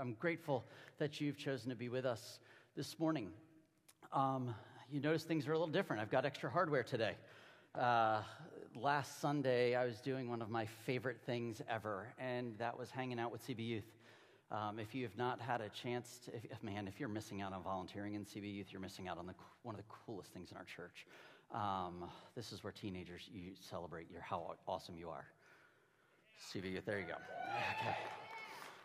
I'm, grateful that you've chosen to be with us this morning. Um, you notice things are a little different. I've got extra hardware today. Uh, last Sunday, I was doing one of my favorite things ever, and that was hanging out with CB Youth. Um, if you have not had a chance to, if, man, if you're missing out on volunteering in CB Youth, you're missing out on the, one of the coolest things in our church. Um, this is where teenagers you celebrate your how awesome you are. CB Youth, there you go. Okay.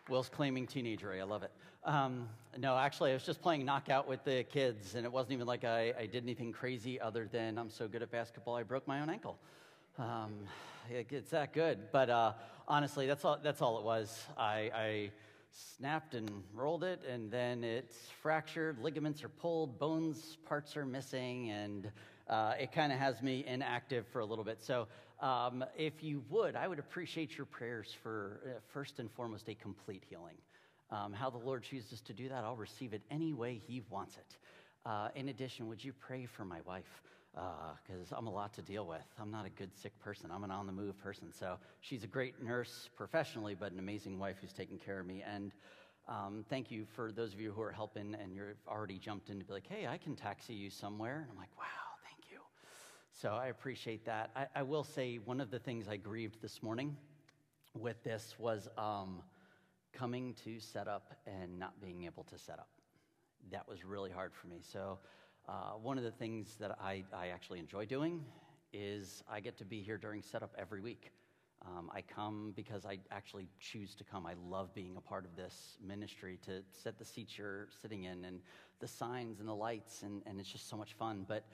Will's claiming teenager. I love it. Um, no, actually, I was just playing knockout with the kids, and it wasn't even like I, I, did anything crazy other than I'm so good at basketball, I broke my own ankle. Um, it, it's that good. But uh, honestly, that's all, that's all it was. I, I snapped and rolled it, and then it's fractured, ligaments are pulled, bones parts are missing, and uh, it kind of has me inactive for a little bit. So, um, if you would, I would appreciate your prayers for, uh, first and foremost, a complete healing. Um, how the Lord chooses to do that, I'll receive it any way He wants it. Uh, in addition, would you pray for my wife? Because uh, I'm a lot to deal with. I'm not a good sick person. I'm an on the move person. So she's a great nurse professionally, but an amazing wife who's taking care of me. And um, thank you for those of you who are helping and you've already jumped in to be like, hey, I can taxi you somewhere. And I'm like, wow, so I appreciate that. I, I, will say one of the things I grieved this morning with this was um, coming to set up and not being able to set up. That was really hard for me. So, uh, one of the things that I, I actually enjoy doing is I get to be here during setup every week. Um, I come because I actually choose to come. I love being a part of this ministry to set the seats you're sitting in and the signs and the lights, and, and it's just so much fun. But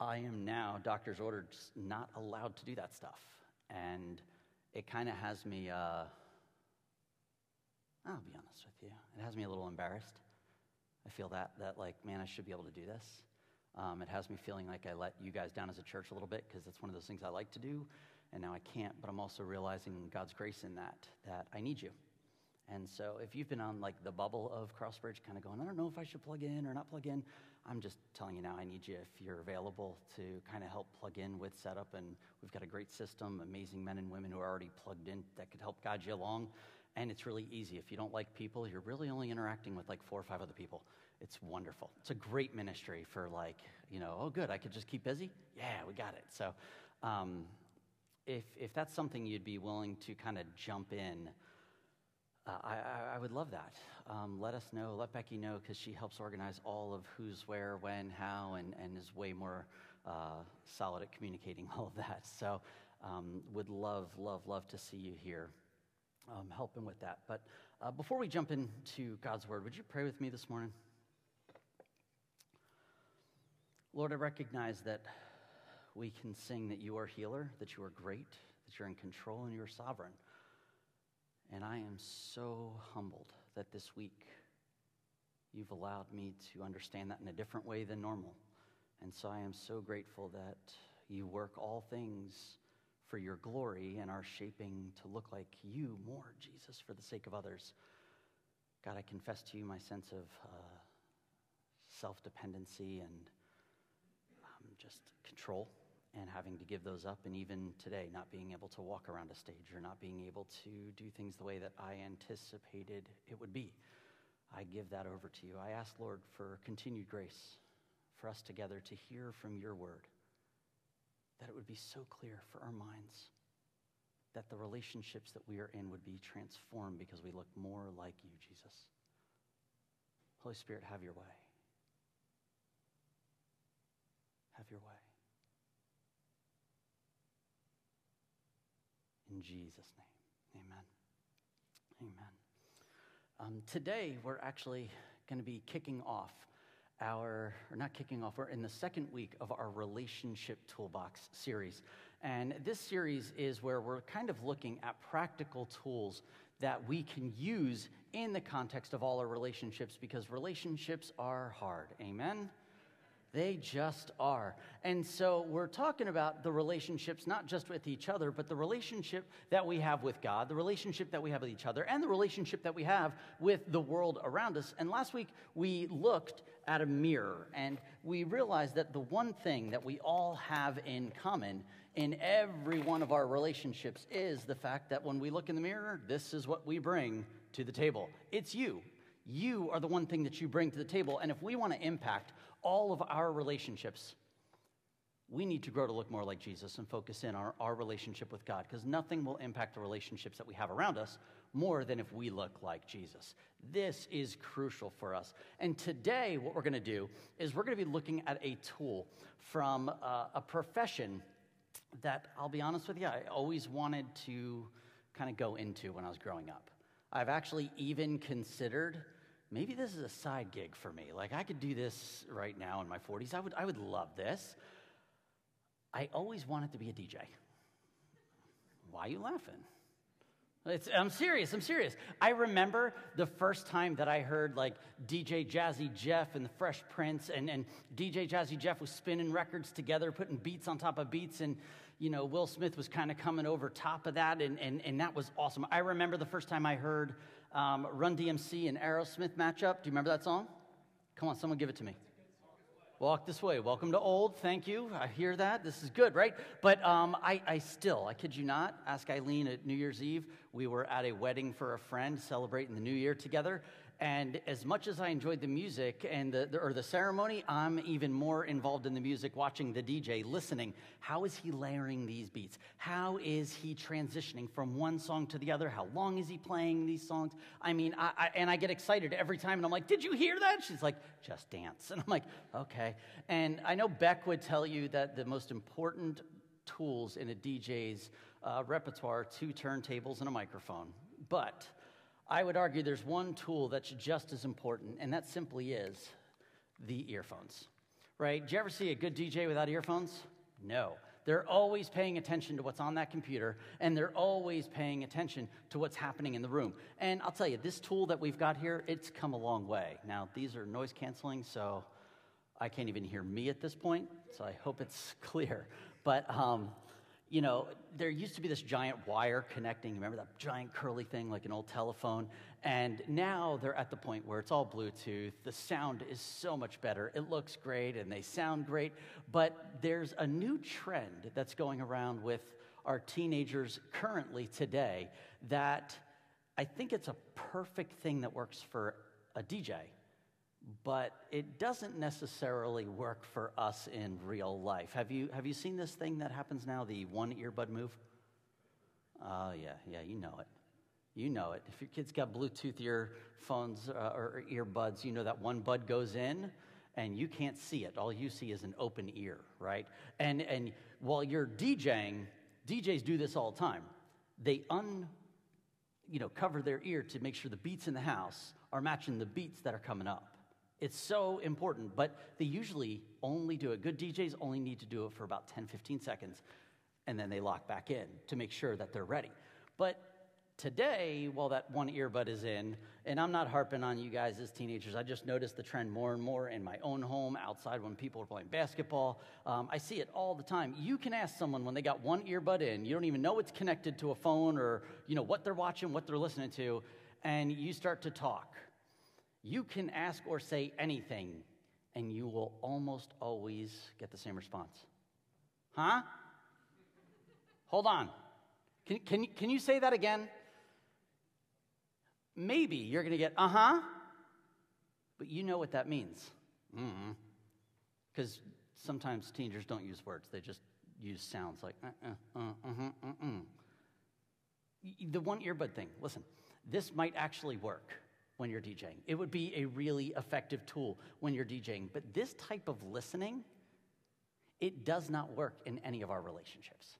I am now, doctor's ordered, not allowed to do that stuff. And it kind of has me, uh, I'll be honest with you, it has me a little embarrassed. I feel that, that like, man, I should be able to do this. Um, it has me feeling like I let you guys down as a church a little bit because that's one of those things I like to do, and now I can't. But I'm also realizing God's grace in that, that I need you. And so if you've been on like the bubble of Crossbridge, kind of going, I don't know if I should plug in or not plug in, I'm just telling you now, I need you if you're available to kind of help plug in with setup. And we've got a great system, amazing men and women who are already plugged in that could help guide you along. And it's really easy. If you don't like people, you're really only interacting with like four or five other people. It's wonderful. It's a great ministry for like, you know, oh, good, I could just keep busy. Yeah, we got it. So um, if, if that's something you'd be willing to kind of jump in, uh, I, I, would love that. Um, let us know, let Becky know, because she helps organize all of who's, where, when, how, and, and is way more uh, solid at communicating all of that. So, um, would love, love, love to see you here um, helping with that. But uh, before we jump into God's Word, would you pray with me this morning? Lord, I recognize that we can sing that you are healer, that you are great, that you're in control, and you're sovereign. And I am so humbled that this week you've allowed me to understand that in a different way than normal. And so I am so grateful that you work all things for your glory and are shaping to look like you more, Jesus, for the sake of others. God, I confess to you my sense of uh, self dependency and um, just control and having to give those up, and even today, not being able to walk around a stage or not being able to do things the way that I anticipated it would be. I give that over to you. I ask, Lord, for continued grace for us together to hear from your word, that it would be so clear for our minds, that the relationships that we are in would be transformed because we look more like you, Jesus. Holy Spirit, have your way. Have your way. In Jesus' name, amen. Amen. Um, today, we're actually going to be kicking off our, or not kicking off, we're in the second week of our Relationship Toolbox series. And this series is where we're kind of looking at practical tools that we can use in the context of all our relationships because relationships are hard. Amen? They just are. And so we're talking about the relationships, not just with each other, but the relationship that we have with God, the relationship that we have with each other, and the relationship that we have with the world around us. And last week we looked at a mirror and we realized that the one thing that we all have in common in every one of our relationships is the fact that when we look in the mirror, this is what we bring to the table. It's you. You are the one thing that you bring to the table. And if we want to impact all of our relationships, we need to grow to look more like Jesus and focus in on our, our relationship with God because nothing will impact the relationships that we have around us more than if we look like Jesus. This is crucial for us. And today, what we're going to do is we're going to be looking at a tool from uh, a profession that I'll be honest with you, I always wanted to kind of go into when I was growing up. I've actually even considered maybe this is a side gig for me. Like I could do this right now in my 40s. I would, I would love this. I always wanted to be a DJ. Why are you laughing? It's, I'm serious, I'm serious. I remember the first time that I heard like DJ Jazzy Jeff and the Fresh Prince, and, and DJ Jazzy Jeff was spinning records together, putting beats on top of beats, and you know, Will Smith was kind of coming over top of that, and, and, and that was awesome. I remember the first time I heard um, Run DMC and Aerosmith matchup. Do you remember that song? Come on, someone give it to me. Walk this way. Welcome to old. Thank you. I hear that. This is good, right? But um, I, I still, I kid you not, ask Eileen at New Year's Eve. We were at a wedding for a friend celebrating the new year together. And as much as I enjoyed the music and the, the, or the ceremony, I'm even more involved in the music, watching the DJ, listening. How is he layering these beats? How is he transitioning from one song to the other? How long is he playing these songs? I mean, I, I, and I get excited every time, and I'm like, "Did you hear that?" She's like, "Just dance," and I'm like, "Okay." And I know Beck would tell you that the most important tools in a DJ's uh, repertoire: two turntables and a microphone, but I would argue there's one tool that's just as important, and that simply is the earphones, right? Do you ever see a good DJ without earphones? No. They're always paying attention to what's on that computer, and they're always paying attention to what's happening in the room. And I'll tell you, this tool that we've got here, it's come a long way. Now, these are noise canceling, so I can't even hear me at this point, so I hope it's clear. But um, you know, there used to be this giant wire connecting. Remember that giant curly thing like an old telephone? And now they're at the point where it's all Bluetooth. The sound is so much better. It looks great and they sound great. But there's a new trend that's going around with our teenagers currently today that I think it's a perfect thing that works for a DJ but it doesn't necessarily work for us in real life. Have you, have you seen this thing that happens now, the one earbud move? Oh, yeah, yeah, you know it. You know it. If your kid's got Bluetooth earphones uh, or earbuds, you know that one bud goes in and you can't see it. All you see is an open ear, right? And, and while you're DJing, DJs do this all the time. They un, you know, cover their ear to make sure the beats in the house are matching the beats that are coming up. It's so important, but they usually only do it. Good DJs only need to do it for about 10, 15 seconds, and then they lock back in to make sure that they're ready. But today, while that one earbud is in, and I'm not harping on you guys as teenagers, I just noticed the trend more and more in my own home, outside when people are playing basketball. Um, I see it all the time. You can ask someone when they got one earbud in, you don't even know it's connected to a phone or you know what they're watching, what they're listening to, and you start to talk you can ask or say anything, and you will almost always get the same response. Huh? Hold on. Can, can, can you say that again? Maybe you're going to get, uh huh, but you know what that means. Because mm-hmm. sometimes teenagers don't use words, they just use sounds like uh uh, uh, uh, uh, uh. The one earbud thing, listen, this might actually work when you're DJing. It would be a really effective tool when you're DJing. But this type of listening, it does not work in any of our relationships.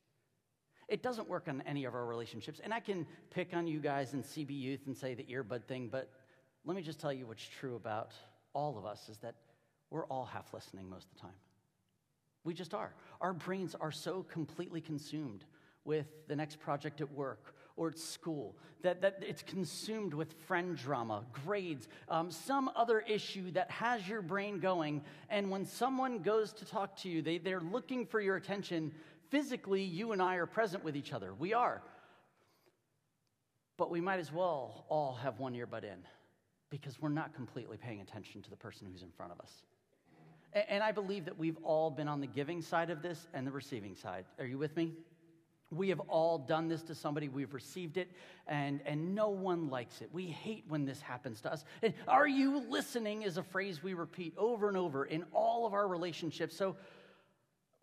It doesn't work on any of our relationships. And I can pick on you guys in CB Youth and say the earbud thing, but let me just tell you what's true about all of us is that we're all half listening most of the time. We just are. Our brains are so completely consumed with the next project at work or at school, that, that it's consumed with friend drama, grades, um, some other issue that has your brain going. And when someone goes to talk to you, they, they're looking for your attention. Physically, you and I are present with each other. We are. But we might as well all have one earbud in because we're not completely paying attention to the person who's in front of us. And I believe that we've all been on the giving side of this and the receiving side. Are you with me? We have all done this to somebody, we've received it, and, and no one likes it. We hate when this happens to us. And are you listening is a phrase we repeat over and over in all of our relationships. So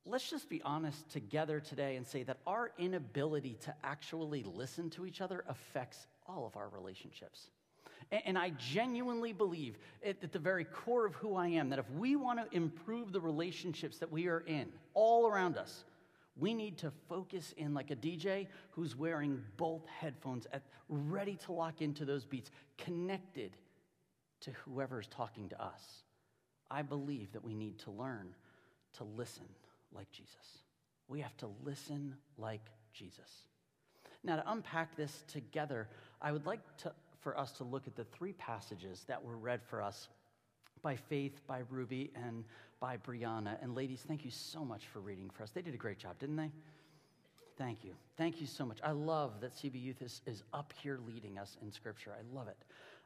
let's just be honest together today and say that our inability to actually listen to each other affects all of our relationships. And I genuinely believe at the very core of who I am that if we want to improve the relationships that we are in all around us, we need to focus in like a DJ who's wearing both headphones, at, ready to lock into those beats, connected to whoever is talking to us. I believe that we need to learn to listen like Jesus. We have to listen like Jesus. Now, to unpack this together, I would like to, for us to look at the three passages that were read for us by Faith, by Ruby, and by Brianna. And ladies, thank you so much for reading for us. They did a great job, didn't they? Thank you. Thank you so much. I love that CB Youth is, is up here leading us in Scripture. I love it.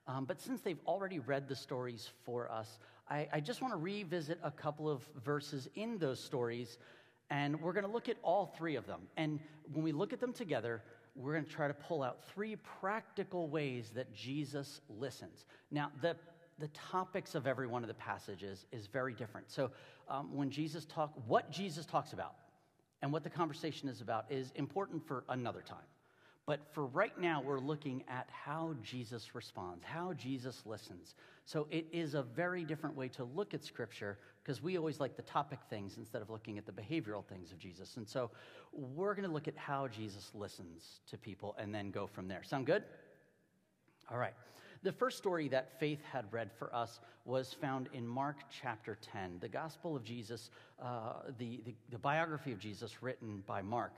Um, but since they've already read the stories for us, I, I just want to revisit a couple of verses in those stories, and we're going to look at all three of them. And when we look at them together, we're going to try to pull out three practical ways that Jesus listens. Now, the the topics of every one of the passages is very different. So um, when Jesus talk, what Jesus talks about and what the conversation is about is important for another time. But for right now, we're looking at how Jesus responds, how Jesus listens. So it is a very different way to look at Scripture because we always like the topic things instead of looking at the behavioral things of Jesus. And so we're going to look at how Jesus listens to people and then go from there. Sound good? All right. The first story that Faith had read for us was found in Mark chapter 10, the Gospel of Jesus, uh, the, the, the biography of Jesus written by Mark.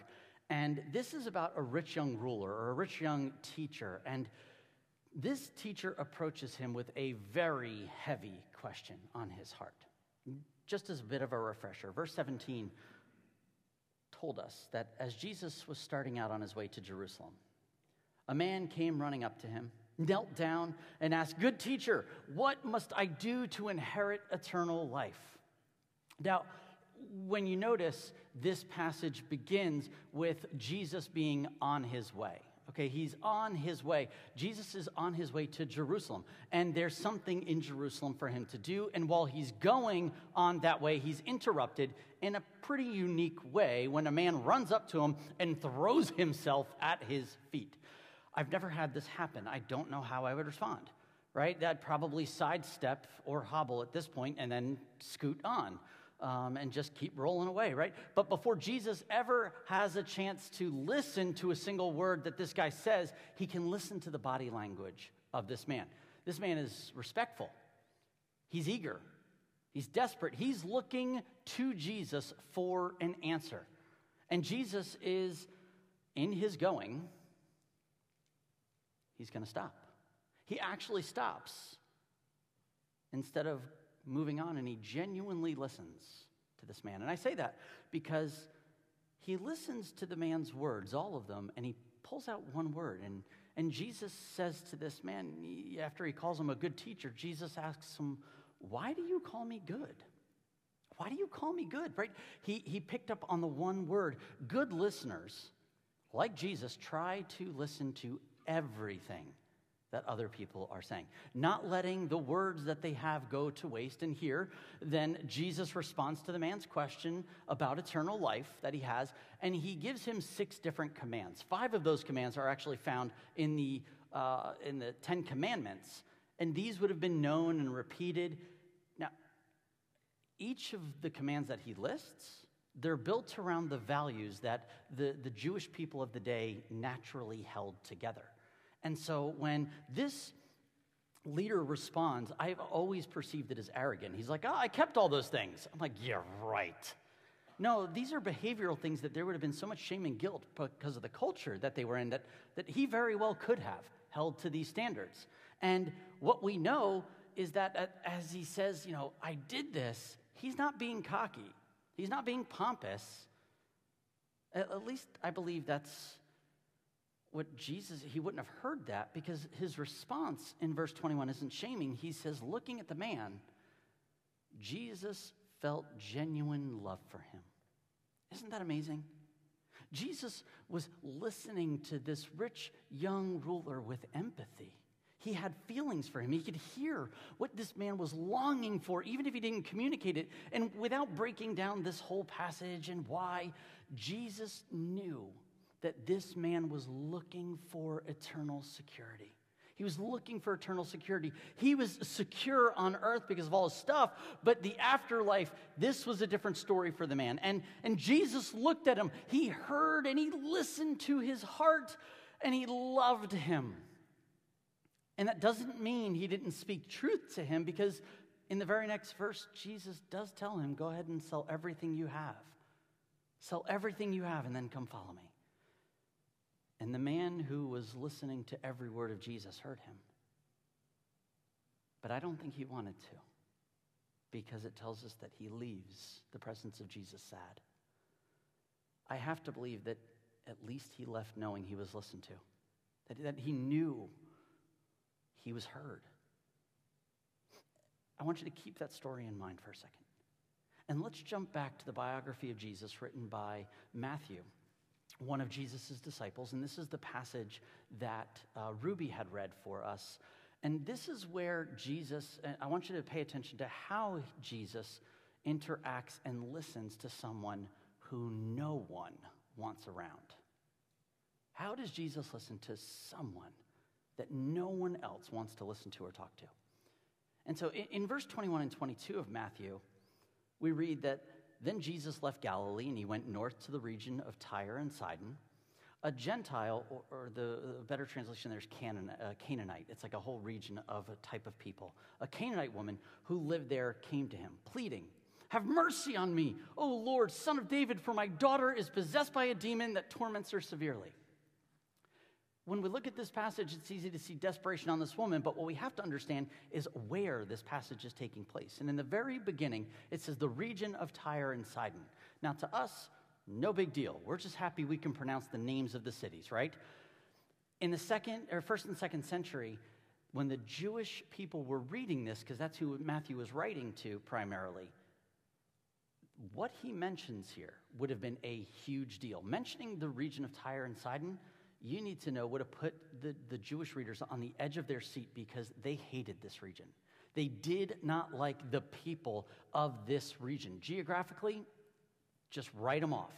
And this is about a rich young ruler or a rich young teacher. And this teacher approaches him with a very heavy question on his heart. Just as a bit of a refresher, verse 17 told us that as Jesus was starting out on his way to Jerusalem, a man came running up to him knelt down and asked, Good teacher, what must I do to inherit eternal life? Now, when you notice, this passage begins with Jesus being on his way. Okay, he's on his way. Jesus is on his way to Jerusalem, and there's something in Jerusalem for him to do. And while he's going on that way, he's interrupted in a pretty unique way when a man runs up to him and throws himself at his feet. I've never had this happen. I don't know how I would respond, right? I'd probably sidestep or hobble at this point and then scoot on um, and just keep rolling away, right? But before Jesus ever has a chance to listen to a single word that this guy says, he can listen to the body language of this man. This man is respectful, he's eager, he's desperate, he's looking to Jesus for an answer. And Jesus is in his going he's going to stop. He actually stops instead of moving on, and he genuinely listens to this man. And I say that because he listens to the man's words, all of them, and he pulls out one word. And, and Jesus says to this man, after he calls him a good teacher, Jesus asks him, Why do you call me good? Why do you call me good? Right? He, he picked up on the one word. Good listeners, like Jesus, try to listen to everything that other people are saying, not letting the words that they have go to waste. And here, then Jesus responds to the man's question about eternal life that he has, and he gives him six different commands. Five of those commands are actually found in the, uh, in the Ten Commandments, and these would have been known and repeated. Now, each of the commands that he lists, they're built around the values that the, the Jewish people of the day naturally held together. And so when this leader responds, I've always perceived it as arrogant. He's like, Oh, I kept all those things. I'm like, Yeah, right. No, these are behavioral things that there would have been so much shame and guilt because of the culture that they were in that, that he very well could have held to these standards. And what we know is that uh, as he says, you know, I did this, he's not being cocky, he's not being pompous. At least I believe that's what Jesus, he wouldn't have heard that because his response in verse 21 isn't shaming. He says, looking at the man, Jesus felt genuine love for him. Isn't that amazing? Jesus was listening to this rich young ruler with empathy. He had feelings for him. He could hear what this man was longing for, even if he didn't communicate it. And without breaking down this whole passage and why, Jesus knew that this man was looking for eternal security. He was looking for eternal security. He was secure on earth because of all his stuff, but the afterlife, this was a different story for the man. And, and Jesus looked at him. He heard and he listened to his heart and he loved him. And that doesn't mean he didn't speak truth to him because in the very next verse, Jesus does tell him, Go ahead and sell everything you have. Sell everything you have and then come follow me. And the man who was listening to every word of Jesus heard him. But I don't think he wanted to because it tells us that he leaves the presence of Jesus sad. I have to believe that at least he left knowing he was listened to, that, that he knew he was heard. I want you to keep that story in mind for a second. And let's jump back to the biography of Jesus written by Matthew one of Jesus' disciples, and this is the passage that uh, Ruby had read for us. And this is where Jesus, I want you to pay attention to how Jesus interacts and listens to someone who no one wants around. How does Jesus listen to someone that no one else wants to listen to or talk to? And so in, in verse 21 and 22 of Matthew, we read that then Jesus left Galilee and he went north to the region of Tyre and Sidon. A Gentile, or, or the, the, better translation there is Canaan, uh, Canaanite. It's like a whole region of a type of people. A Canaanite woman who lived there came to him, pleading, Have mercy on me, O Lord, son of David, for my daughter is possessed by a demon that torments her severely when we look at this passage, it's easy to see desperation on this woman, but what we have to understand is where this passage is taking place. And in the very beginning, it says the region of Tyre and Sidon. Now, to us, no big deal. We're just happy we can pronounce the names of the cities, right? In the second or first and second century, when the Jewish people were reading this, because that's who Matthew was writing to primarily, what he mentions here would have been a huge deal. Mentioning the region of Tyre and Sidon you need to know would have put the, the Jewish readers on the edge of their seat because they hated this region. They did not like the people of this region. Geographically, just write them off.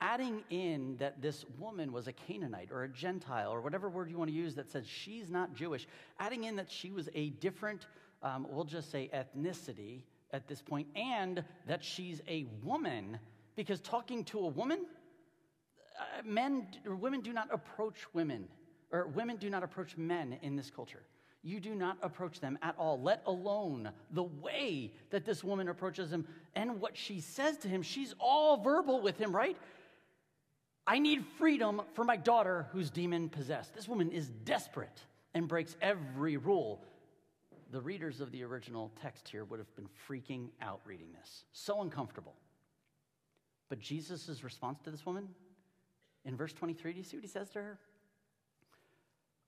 Adding in that this woman was a Canaanite or a Gentile or whatever word you want to use that says she's not Jewish, adding in that she was a different, um, we'll just say ethnicity at this point, and that she's a woman, because talking to a woman, uh, men or women do not approach women, or women do not approach men in this culture. You do not approach them at all, let alone the way that this woman approaches him and what she says to him. She's all verbal with him, right? I need freedom for my daughter who's demon possessed. This woman is desperate and breaks every rule. The readers of the original text here would have been freaking out reading this. So uncomfortable. But Jesus' response to this woman in verse 23, do you see what he says to her?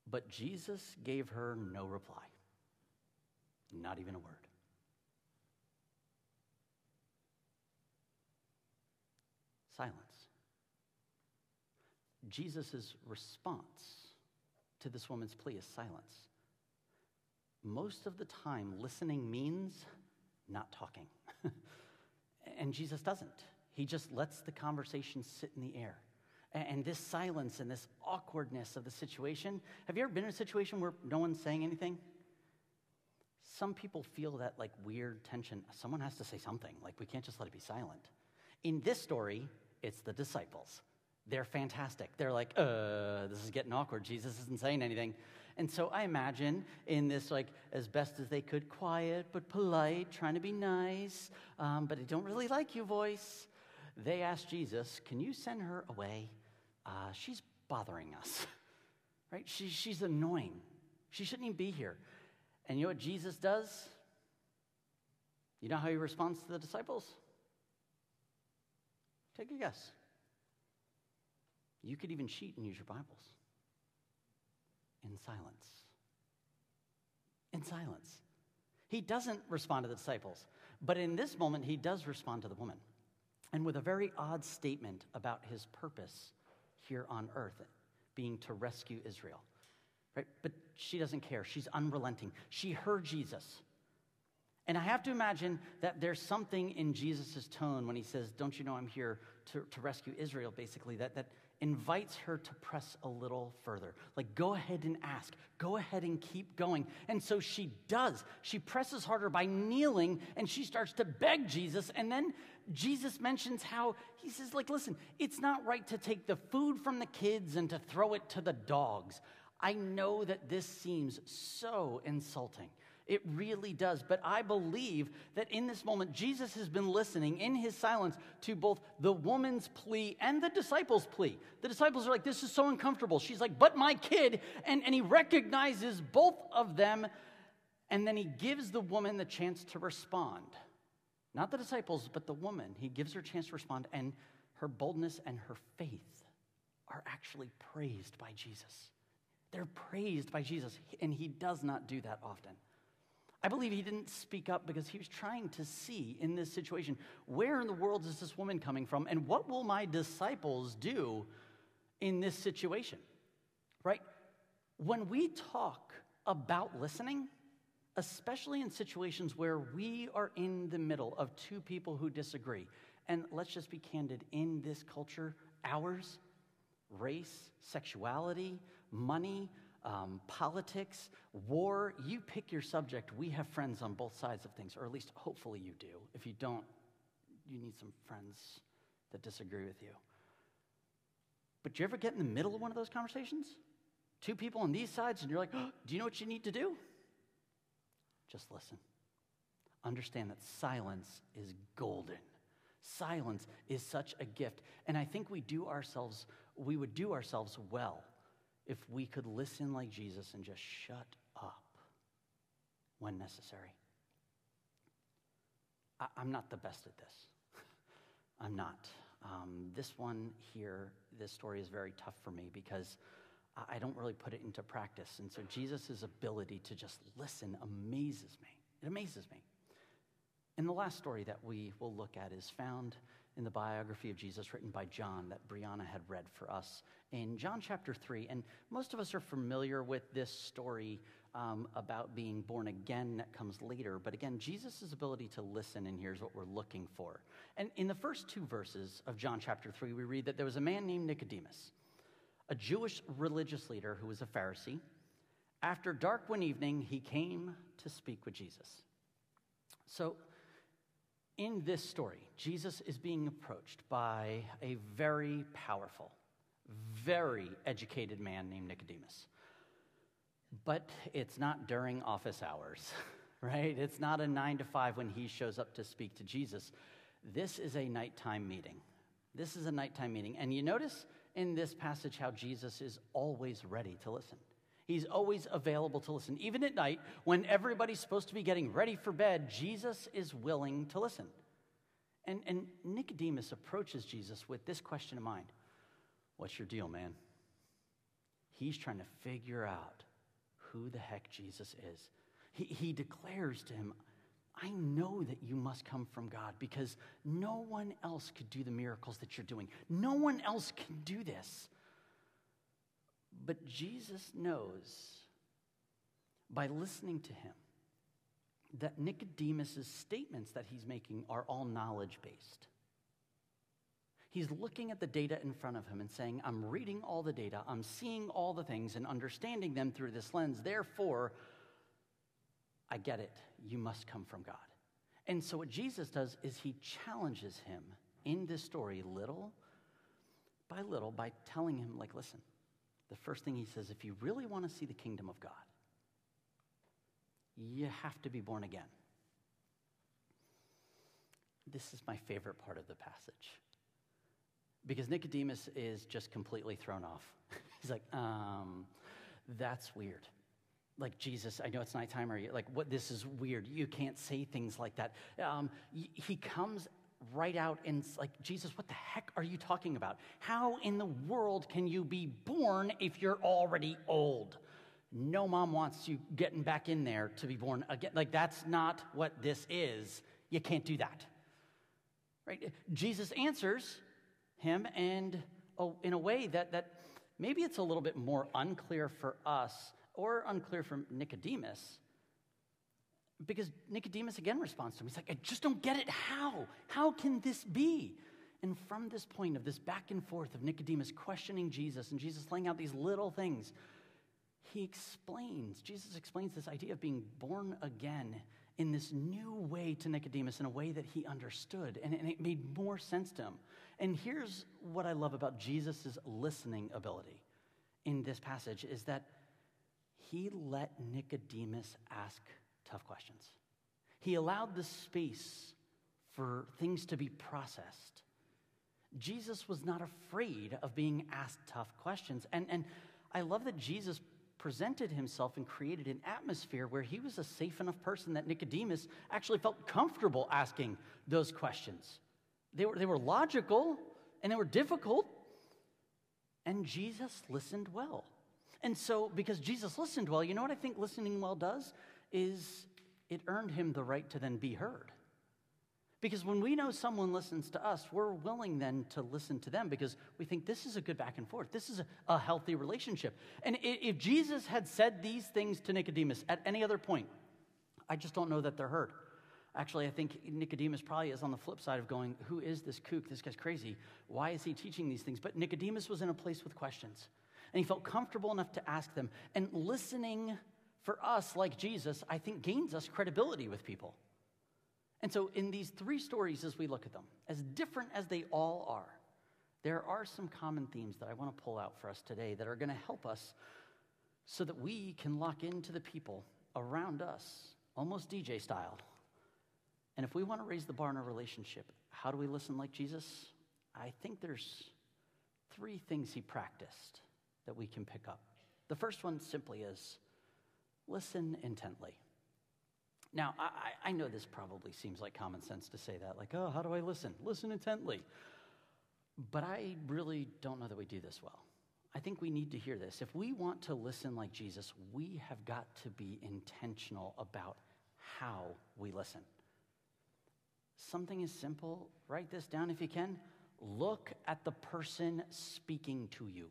But Jesus gave her no reply, not even a word. Silence. Jesus' response to this woman's plea is silence. Most of the time, listening means not talking. and Jesus doesn't. He just lets the conversation sit in the air and this silence and this awkwardness of the situation. Have you ever been in a situation where no one's saying anything? Some people feel that like weird tension. Someone has to say something. Like we can't just let it be silent. In this story, it's the disciples. They're fantastic. They're like, uh, this is getting awkward. Jesus isn't saying anything. And so I imagine in this, like, as best as they could, quiet but polite, trying to be nice, um, but I don't really like you voice, they asked Jesus, Can you send her away? Uh, she's bothering us, right? She, she's annoying. She shouldn't even be here. And you know what Jesus does? You know how he responds to the disciples? Take a guess. You could even cheat and use your Bibles in silence. In silence. He doesn't respond to the disciples, but in this moment, he does respond to the woman. and with a very odd statement about his purpose here on earth, being to rescue Israel. Right? But she doesn't care. She's unrelenting. She heard Jesus. And I have to imagine that there's something in Jesus' tone when he says, Don't you know I'm here to, to rescue Israel, basically, that, that invites her to press a little further. Like, go ahead and ask, go ahead and keep going. And so she does. She presses harder by kneeling and she starts to beg Jesus. And then Jesus mentions how he says, like, listen, it's not right to take the food from the kids and to throw it to the dogs. I know that this seems so insulting. It really does. But I believe that in this moment, Jesus has been listening in his silence to both the woman's plea and the disciples' plea. The disciples are like, This is so uncomfortable. She's like, But my kid. And, and he recognizes both of them. And then he gives the woman the chance to respond. Not the disciples, but the woman. He gives her a chance to respond. And her boldness and her faith are actually praised by Jesus. They're praised by Jesus, and he does not do that often. I believe he didn't speak up because he was trying to see in this situation where in the world is this woman coming from and what will my disciples do in this situation? Right? When we talk about listening, especially in situations where we are in the middle of two people who disagree, and let's just be candid, in this culture, ours, race, sexuality, money, um, politics, war, you pick your subject. We have friends on both sides of things, or at least hopefully you do. If you don't, you need some friends that disagree with you. But do you ever get in the middle of one of those conversations? Two people on these sides, and you're like, oh, do you know what you need to do? Just listen. Understand that silence is golden. Silence is such a gift. And I think we do ourselves, we would do ourselves well if we could listen like Jesus and just shut up when necessary. I, am not the best at this. I'm not. Um, this one here, this story is very tough for me because I, I don't really put it into practice. And so Jesus' ability to just listen amazes me. It amazes me. And the last story that we will look at is found in the biography of Jesus written by John that Brianna had read for us in John chapter 3. And most of us are familiar with this story um, about being born again that comes later. But again, Jesus' ability to listen, and here's what we're looking for. And in the first two verses of John chapter 3, we read that there was a man named Nicodemus, a Jewish religious leader who was a Pharisee. After dark one evening, he came to speak with Jesus. So, in this story, Jesus is being approached by a very powerful, very educated man named Nicodemus. But it's not during office hours, right? It's not a nine to five when he shows up to speak to Jesus. This is a nighttime meeting. This is a nighttime meeting. And you notice in this passage how Jesus is always ready to listen. He's always available to listen. Even at night, when everybody's supposed to be getting ready for bed, Jesus is willing to listen. And, and Nicodemus approaches Jesus with this question in mind What's your deal, man? He's trying to figure out who the heck Jesus is. He, he declares to him, I know that you must come from God because no one else could do the miracles that you're doing. No one else can do this. But Jesus knows by listening to him that Nicodemus' statements that he's making are all knowledge based. He's looking at the data in front of him and saying, I'm reading all the data, I'm seeing all the things and understanding them through this lens. Therefore, I get it. You must come from God. And so, what Jesus does is he challenges him in this story little by little by telling him, like, listen, the first thing he says, if you really want to see the kingdom of God, you have to be born again. This is my favorite part of the passage because Nicodemus is just completely thrown off. He's like, um, that's weird. Like, Jesus, I know it's nighttime, or like, what, this is weird. You can't say things like that. Um, he comes right out and like, Jesus, what the heck are you talking about? How in the world can you be born if you're already old? No mom wants you getting back in there to be born again. Like, that's not what this is. You can't do that. Right? Jesus answers him and oh, in a way that, that maybe it's a little bit more unclear for us or unclear for Nicodemus. Because Nicodemus again responds to him. He's like, I just don't get it. How? How can this be? And from this point of this back and forth of Nicodemus questioning Jesus and Jesus laying out these little things, he explains, Jesus explains this idea of being born again in this new way to Nicodemus in a way that he understood, and, and it made more sense to him. And here's what I love about Jesus' listening ability in this passage is that he let Nicodemus ask tough questions. He allowed the space for things to be processed. Jesus was not afraid of being asked tough questions. And, and I love that Jesus presented himself and created an atmosphere where he was a safe enough person that Nicodemus actually felt comfortable asking those questions. They were, they were logical and they were difficult, and Jesus listened well. And so, because Jesus listened well, you know what I think listening well does? Is it earned him the right to then be heard. Because when we know someone listens to us, we're willing then to listen to them because we think this is a good back and forth. This is a, healthy relationship. And if Jesus had said these things to Nicodemus at any other point, I just don't know that they're heard. Actually, I think Nicodemus probably is on the flip side of going, Who is this kook? This guy's crazy. Why is he teaching these things? But Nicodemus was in a place with questions, and he felt comfortable enough to ask them. And listening for us, like Jesus, I think gains us credibility with people. And so, in these three stories, as we look at them, as different as they all are, there are some common themes that I want to pull out for us today that are going to help us so that we can lock into the people around us, almost DJ style. And if we want to raise the bar in our relationship, how do we listen like Jesus? I think there's three things he practiced that we can pick up. The first one simply is listen intently. Now, I, I know this probably seems like common sense to say that, like, oh, how do I listen? Listen intently. But I really don't know that we do this well. I think we need to hear this. If we want to listen like Jesus, we have got to be intentional about how we listen. Something is simple. Write this down if you can. Look at the person speaking to you.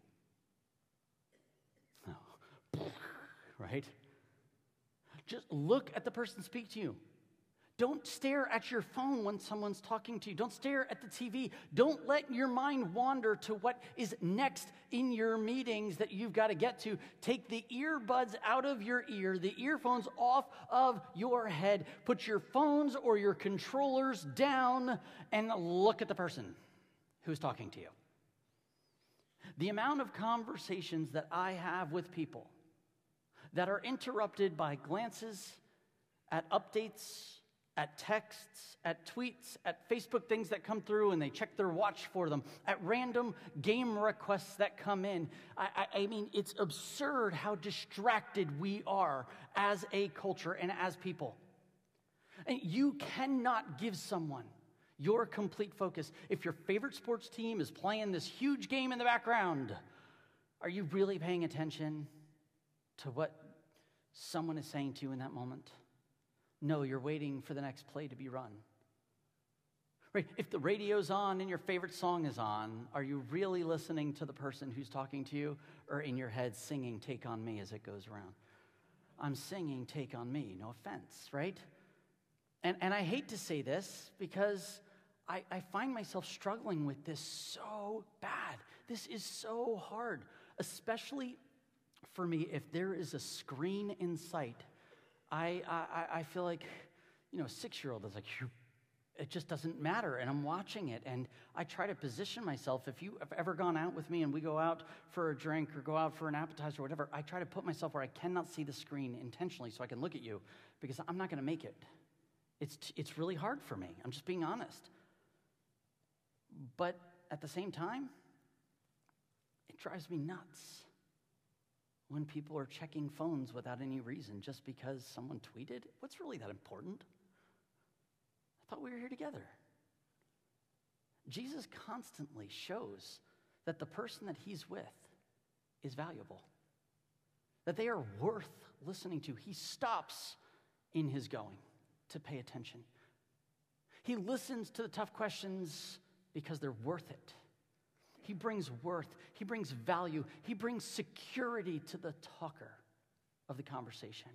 Oh. right? Just look at the person speak to you. Don't stare at your phone when someone's talking to you. Don't stare at the TV. Don't let your mind wander to what is next in your meetings that you've got to get to. Take the earbuds out of your ear, the earphones off of your head. Put your phones or your controllers down and look at the person who's talking to you. The amount of conversations that I have with people that are interrupted by glances at updates, at texts, at tweets, at Facebook things that come through and they check their watch for them, at random game requests that come in. I, I, I, mean, it's absurd how distracted we are as a culture and as people. And you cannot give someone your complete focus if your favorite sports team is playing this huge game in the background. Are you really paying attention? To what someone is saying to you in that moment. No, you're waiting for the next play to be run. Right? If the radio's on and your favorite song is on, are you really listening to the person who's talking to you or in your head singing Take on Me as it goes around? I'm singing Take on Me, no offense, right? And, and I hate to say this because I, I find myself struggling with this so bad. This is so hard, especially for me, if there is a screen in sight, I, I, I feel like, you know, a six year old is like, it just doesn't matter. And I'm watching it. And I try to position myself. If you have ever gone out with me and we go out for a drink or go out for an appetizer or whatever, I try to put myself where I cannot see the screen intentionally so I can look at you because I'm not going to make it. It's, it's really hard for me. I'm just being honest. But at the same time, it drives me nuts when people are checking phones without any reason just because someone tweeted? What's really that important? I thought we were here together. Jesus constantly shows that the person that he's with is valuable, that they are worth listening to. He stops in his going to pay attention. He listens to the tough questions because they're worth it. He brings worth, he brings value, he brings security to the talker of the conversation.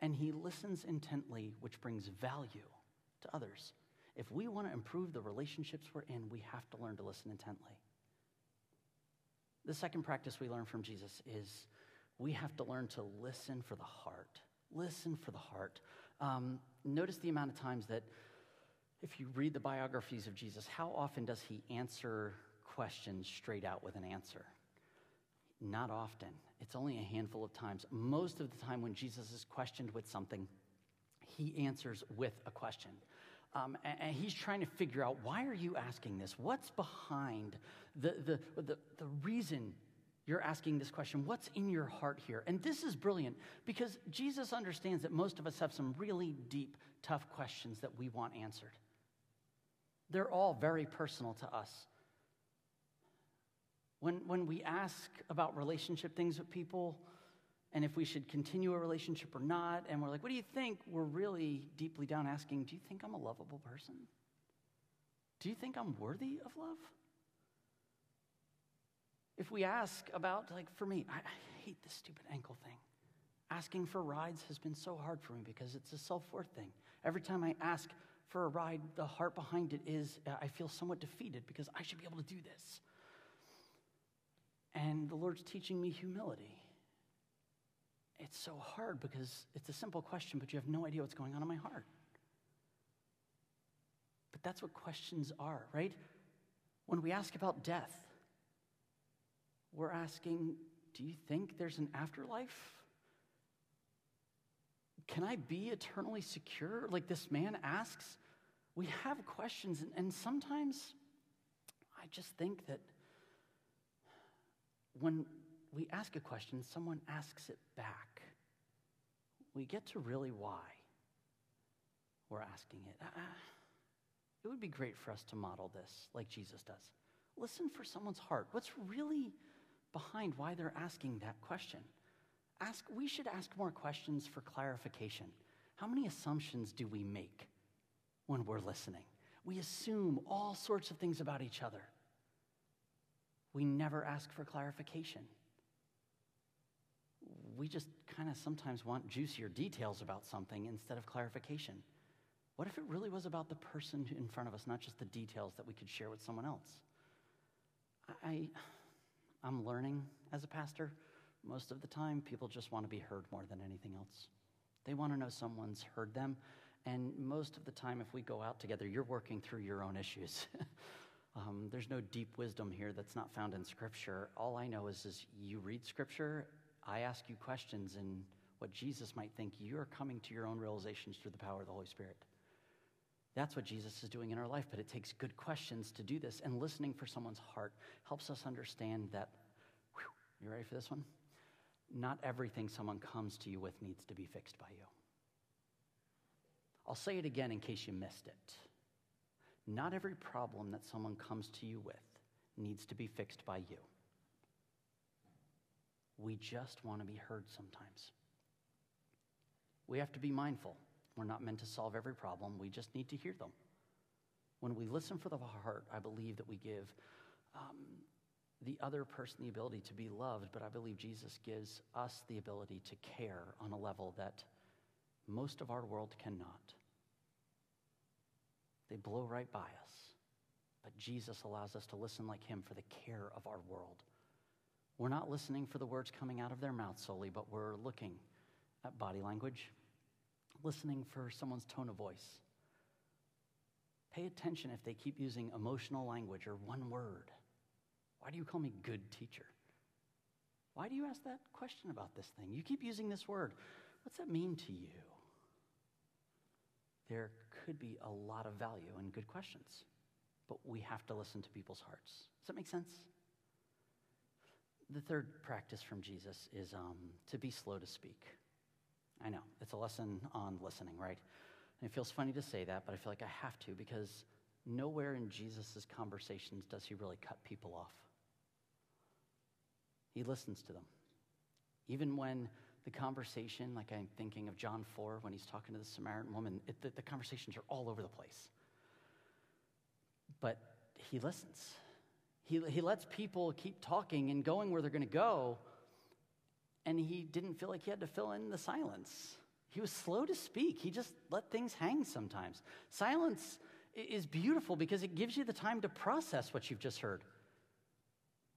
And he listens intently, which brings value to others. If we want to improve the relationships we're in, we have to learn to listen intently. The second practice we learn from Jesus is we have to learn to listen for the heart. Listen for the heart. Um, notice the amount of times that if you read the biographies of Jesus, how often does he answer questions straight out with an answer? Not often. It's only a handful of times. Most of the time, when Jesus is questioned with something, he answers with a question. Um, and, and, he's trying to figure out why are you asking this? What's behind the, the, the, the reason you're asking this question? What's in your heart here? And this is brilliant because Jesus understands that most of us have some really deep, tough questions that we want answered. They're all very personal to us. When, when we ask about relationship things with people, and if we should continue a relationship or not, and we're like, what do you think? We're really deeply down asking, do you think I'm a lovable person? Do you think I'm worthy of love? If we ask about, like, for me, I, I hate this stupid ankle thing. Asking for rides has been so hard for me because it's a self worth thing. Every time I ask for a ride, the heart behind it is uh, I feel somewhat defeated because I should be able to do this. And the Lord's teaching me humility. It's so hard because it's a simple question, but you have no idea what's going on in my heart. But that's what questions are, right? When we ask about death, we're asking, do you think there's an afterlife? Can I be eternally secure? Like this man asks. We have questions, and, and sometimes I just think that when we ask a question, someone asks it back. We get to really why we're asking it. Uh, it would be great for us to model this like Jesus does. Listen for someone's heart. What's really behind why they're asking that question? Ask, we should ask more questions for clarification. How many assumptions do we make when we're listening? We assume all sorts of things about each other. We never ask for clarification. We just kind of sometimes want juicier details about something instead of clarification. What if it really was about the person in front of us, not just the details that we could share with someone else? I, I'm learning as a pastor most of the time, people just want to be heard more than anything else. They want to know someone's heard them. And most of the time, if we go out together, you're working through your own issues. um, there's no deep wisdom here that's not found in Scripture. All I know is, is you read Scripture, I ask you questions, and what Jesus might think, you're coming to your own realizations through the power of the Holy Spirit. That's what Jesus is doing in our life, but it takes good questions to do this. And listening for someone's heart helps us understand that. Whew, you ready for this one? not everything someone comes to you with needs to be fixed by you. I'll say it again in case you missed it. Not every problem that someone comes to you with needs to be fixed by you. We just want to be heard sometimes. We have to be mindful. We're not meant to solve every problem, we just need to hear them. When we listen for the heart, I believe that we give um, the other person the ability to be loved, but I believe Jesus gives us the ability to care on a level that most of our world cannot. They blow right by us, but Jesus allows us to listen like Him for the care of our world. We're not listening for the words coming out of their mouth solely, but we're looking at body language, listening for someone's tone of voice. Pay attention if they keep using emotional language or one word. Why do you call me good teacher? Why do you ask that question about this thing? You keep using this word. What's that mean to you? There could be a lot of value in good questions, but we have to listen to people's hearts. Does that make sense? The third practice from Jesus is um, to be slow to speak. I know, it's a lesson on listening, right? And it feels funny to say that, but I feel like I have to because nowhere in Jesus' conversations does he really cut people off. He listens to them. Even when the conversation, like I'm thinking of John 4, when he's talking to the Samaritan woman, it, the, the conversations are all over the place. But he listens. He, he lets people keep talking and going where they're going to go. And he didn't feel like he had to fill in the silence. He was slow to speak. He just let things hang sometimes. Silence is beautiful because it gives you the time to process what you've just heard.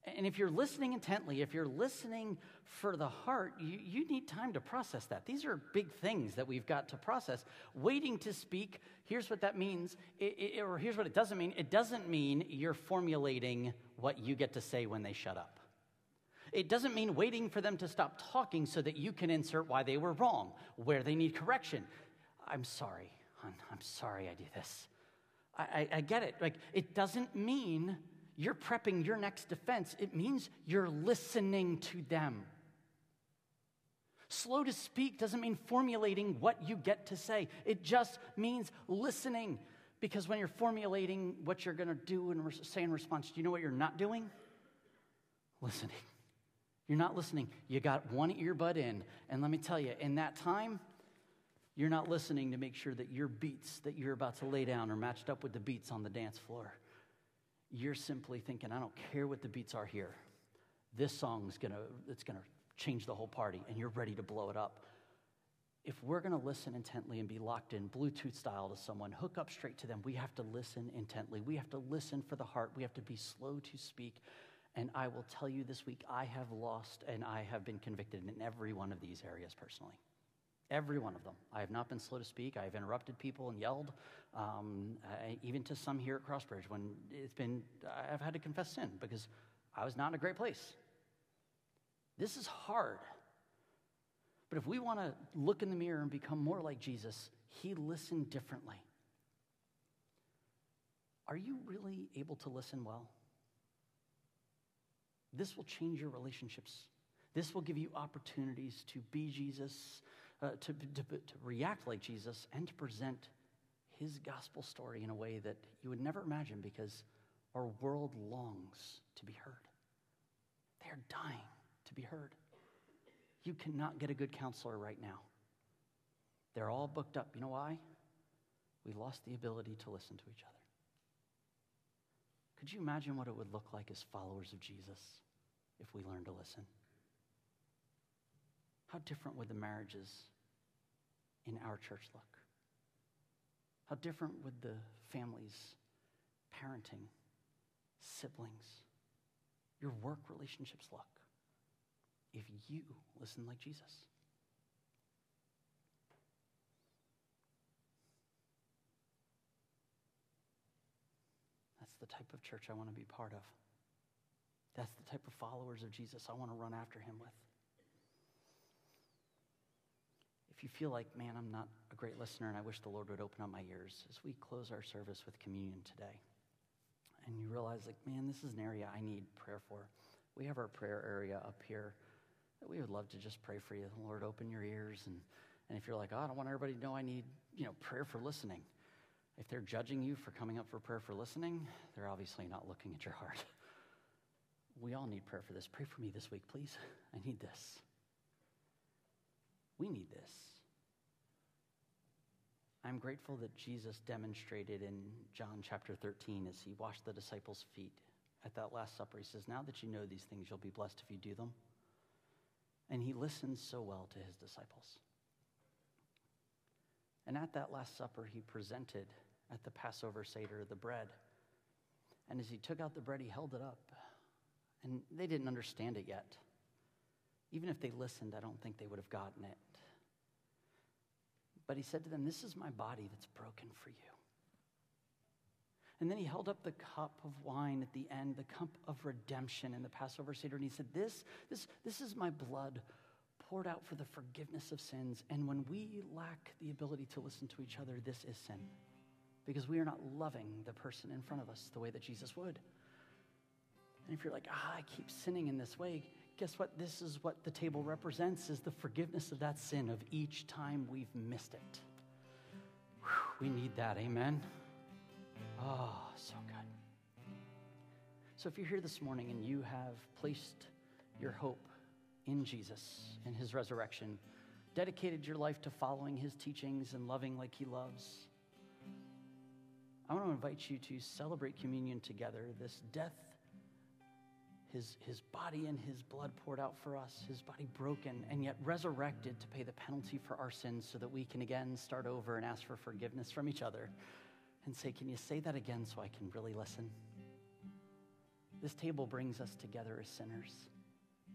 And if you're listening intently, if you're listening for the heart, you, you need time to process that. These are big things that we've got to process. Waiting to speak, here's what that means, it, it, or here's what it doesn't mean. It doesn't mean you're formulating what you get to say when they shut up. It doesn't mean waiting for them to stop talking so that you can insert why they were wrong, where they need correction. I'm sorry, hon. I'm sorry I do this. I, I, I get it. Like, it doesn't mean you're prepping your next defense, it means you're listening to them. Slow to speak doesn't mean formulating what you get to say, it just means listening. Because when you're formulating what you're going to do and say in response, do you know what you're not doing? Listening. You're not listening. You got one earbud in. And let me tell you, in that time, you're not listening to make sure that your beats that you're about to lay down are matched up with the beats on the dance floor. You're simply thinking, I don't care what the beats are here. This song's gonna, it's gonna change the whole party, and you're ready to blow it up. If we're gonna listen intently and be locked in Bluetooth style to someone, hook up straight to them, we have to listen intently. We have to listen for the heart. We have to be slow to speak. And I will tell you this week, I have lost and I have been convicted in every one of these areas personally. Every one of them. I have not been slow to speak. I have interrupted people and yelled, um, I, even to some here at Crossbridge when it's been, I've had to confess sin because I was not in a great place. This is hard. But if we want to look in the mirror and become more like Jesus, he listened differently. Are you really able to listen well? This will change your relationships. This will give you opportunities to be Jesus uh, to, to, to react like Jesus and to present his gospel story in a way that you would never imagine because our world longs to be heard. They are dying to be heard. You cannot get a good counselor right now. They're all booked up. You know why? We lost the ability to listen to each other. Could you imagine what it would look like as followers of Jesus if we learned to listen? How different would the marriages in our church look? How different would the families, parenting, siblings, your work relationships look if you listen like Jesus? That's the type of church I want to be part of. That's the type of followers of Jesus I want to run after him with if you feel like, man, I'm not a great listener and I wish the Lord would open up my ears as we close our service with communion today, and you realize, like, man, this is an area I need prayer for, we have our prayer area up here that we would love to just pray for you. Lord, open your ears. And, and if you're like, oh, I don't want everybody to know I need, you know, prayer for listening. If they're judging you for coming up for prayer for listening, they're obviously not looking at your heart. We all need prayer for this. Pray for me this week, please. I need this. We need this. I'm grateful that Jesus demonstrated in John chapter 13 as he washed the disciples' feet at that Last Supper. He says, Now that you know these things, you'll be blessed if you do them. And he listens so well to his disciples. And at that Last Supper, he presented at the Passover Seder the bread. And as he took out the bread, he held it up. And they didn't understand it yet. Even if they listened, I don't think they would have gotten it. But he said to them, This is my body that's broken for you. And then he held up the cup of wine at the end, the cup of redemption in the Passover Seder, and he said, This, this, this is my blood poured out for the forgiveness of sins. And when we lack the ability to listen to each other, this is sin. Because we are not loving the person in front of us the way that Jesus would. And if you're like, ah, I keep sinning in this way, guess what? This is what the table represents is the forgiveness of that sin of each time we've missed it. Whew, we need that. Amen. Oh, so good. So if you're here this morning and you have placed your hope in Jesus and his resurrection, dedicated your life to following his teachings and loving like he loves, I want to invite you to celebrate communion together, this death, his, his body and his blood poured out for us, his body broken and yet resurrected to pay the penalty for our sins so that we can again start over and ask for forgiveness from each other and say, Can you say that again so I can really listen? This table brings us together as sinners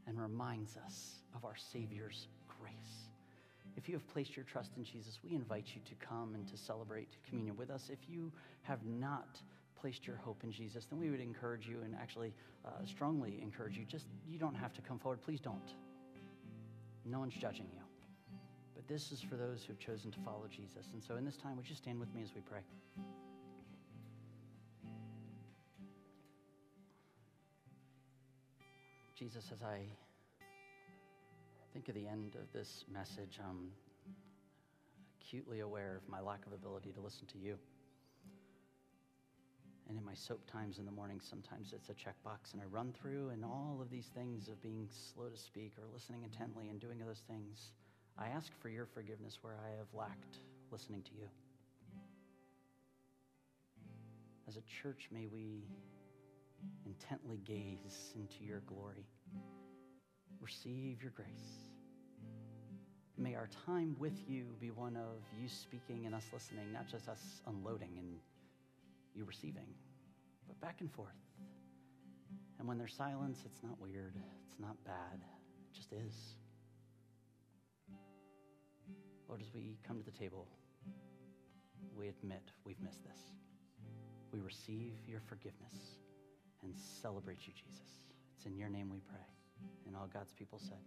and reminds us of our Savior's grace. If you have placed your trust in Jesus, we invite you to come and to celebrate communion with us. If you have not placed your hope in Jesus, then we would encourage you and actually uh, strongly encourage you just, you don't have to come forward. Please don't. No one's judging you. But this is for those who've chosen to follow Jesus. And so in this time, would you stand with me as we pray? Jesus, as I think of the end of this message, I'm acutely aware of my lack of ability to listen to you. And in my soap times in the morning, sometimes it's a checkbox, and I run through, and all of these things of being slow to speak or listening intently and doing those things, I ask for your forgiveness where I have lacked listening to you. As a church, may we intently gaze into your glory. Receive your grace. May our time with you be one of you speaking and us listening, not just us unloading and you receiving, but back and forth. And when there's silence, it's not weird, it's not bad, it just is. Lord, as we come to the table, we admit we've missed this. We receive your forgiveness and celebrate you, Jesus. It's in your name we pray. And all God's people said.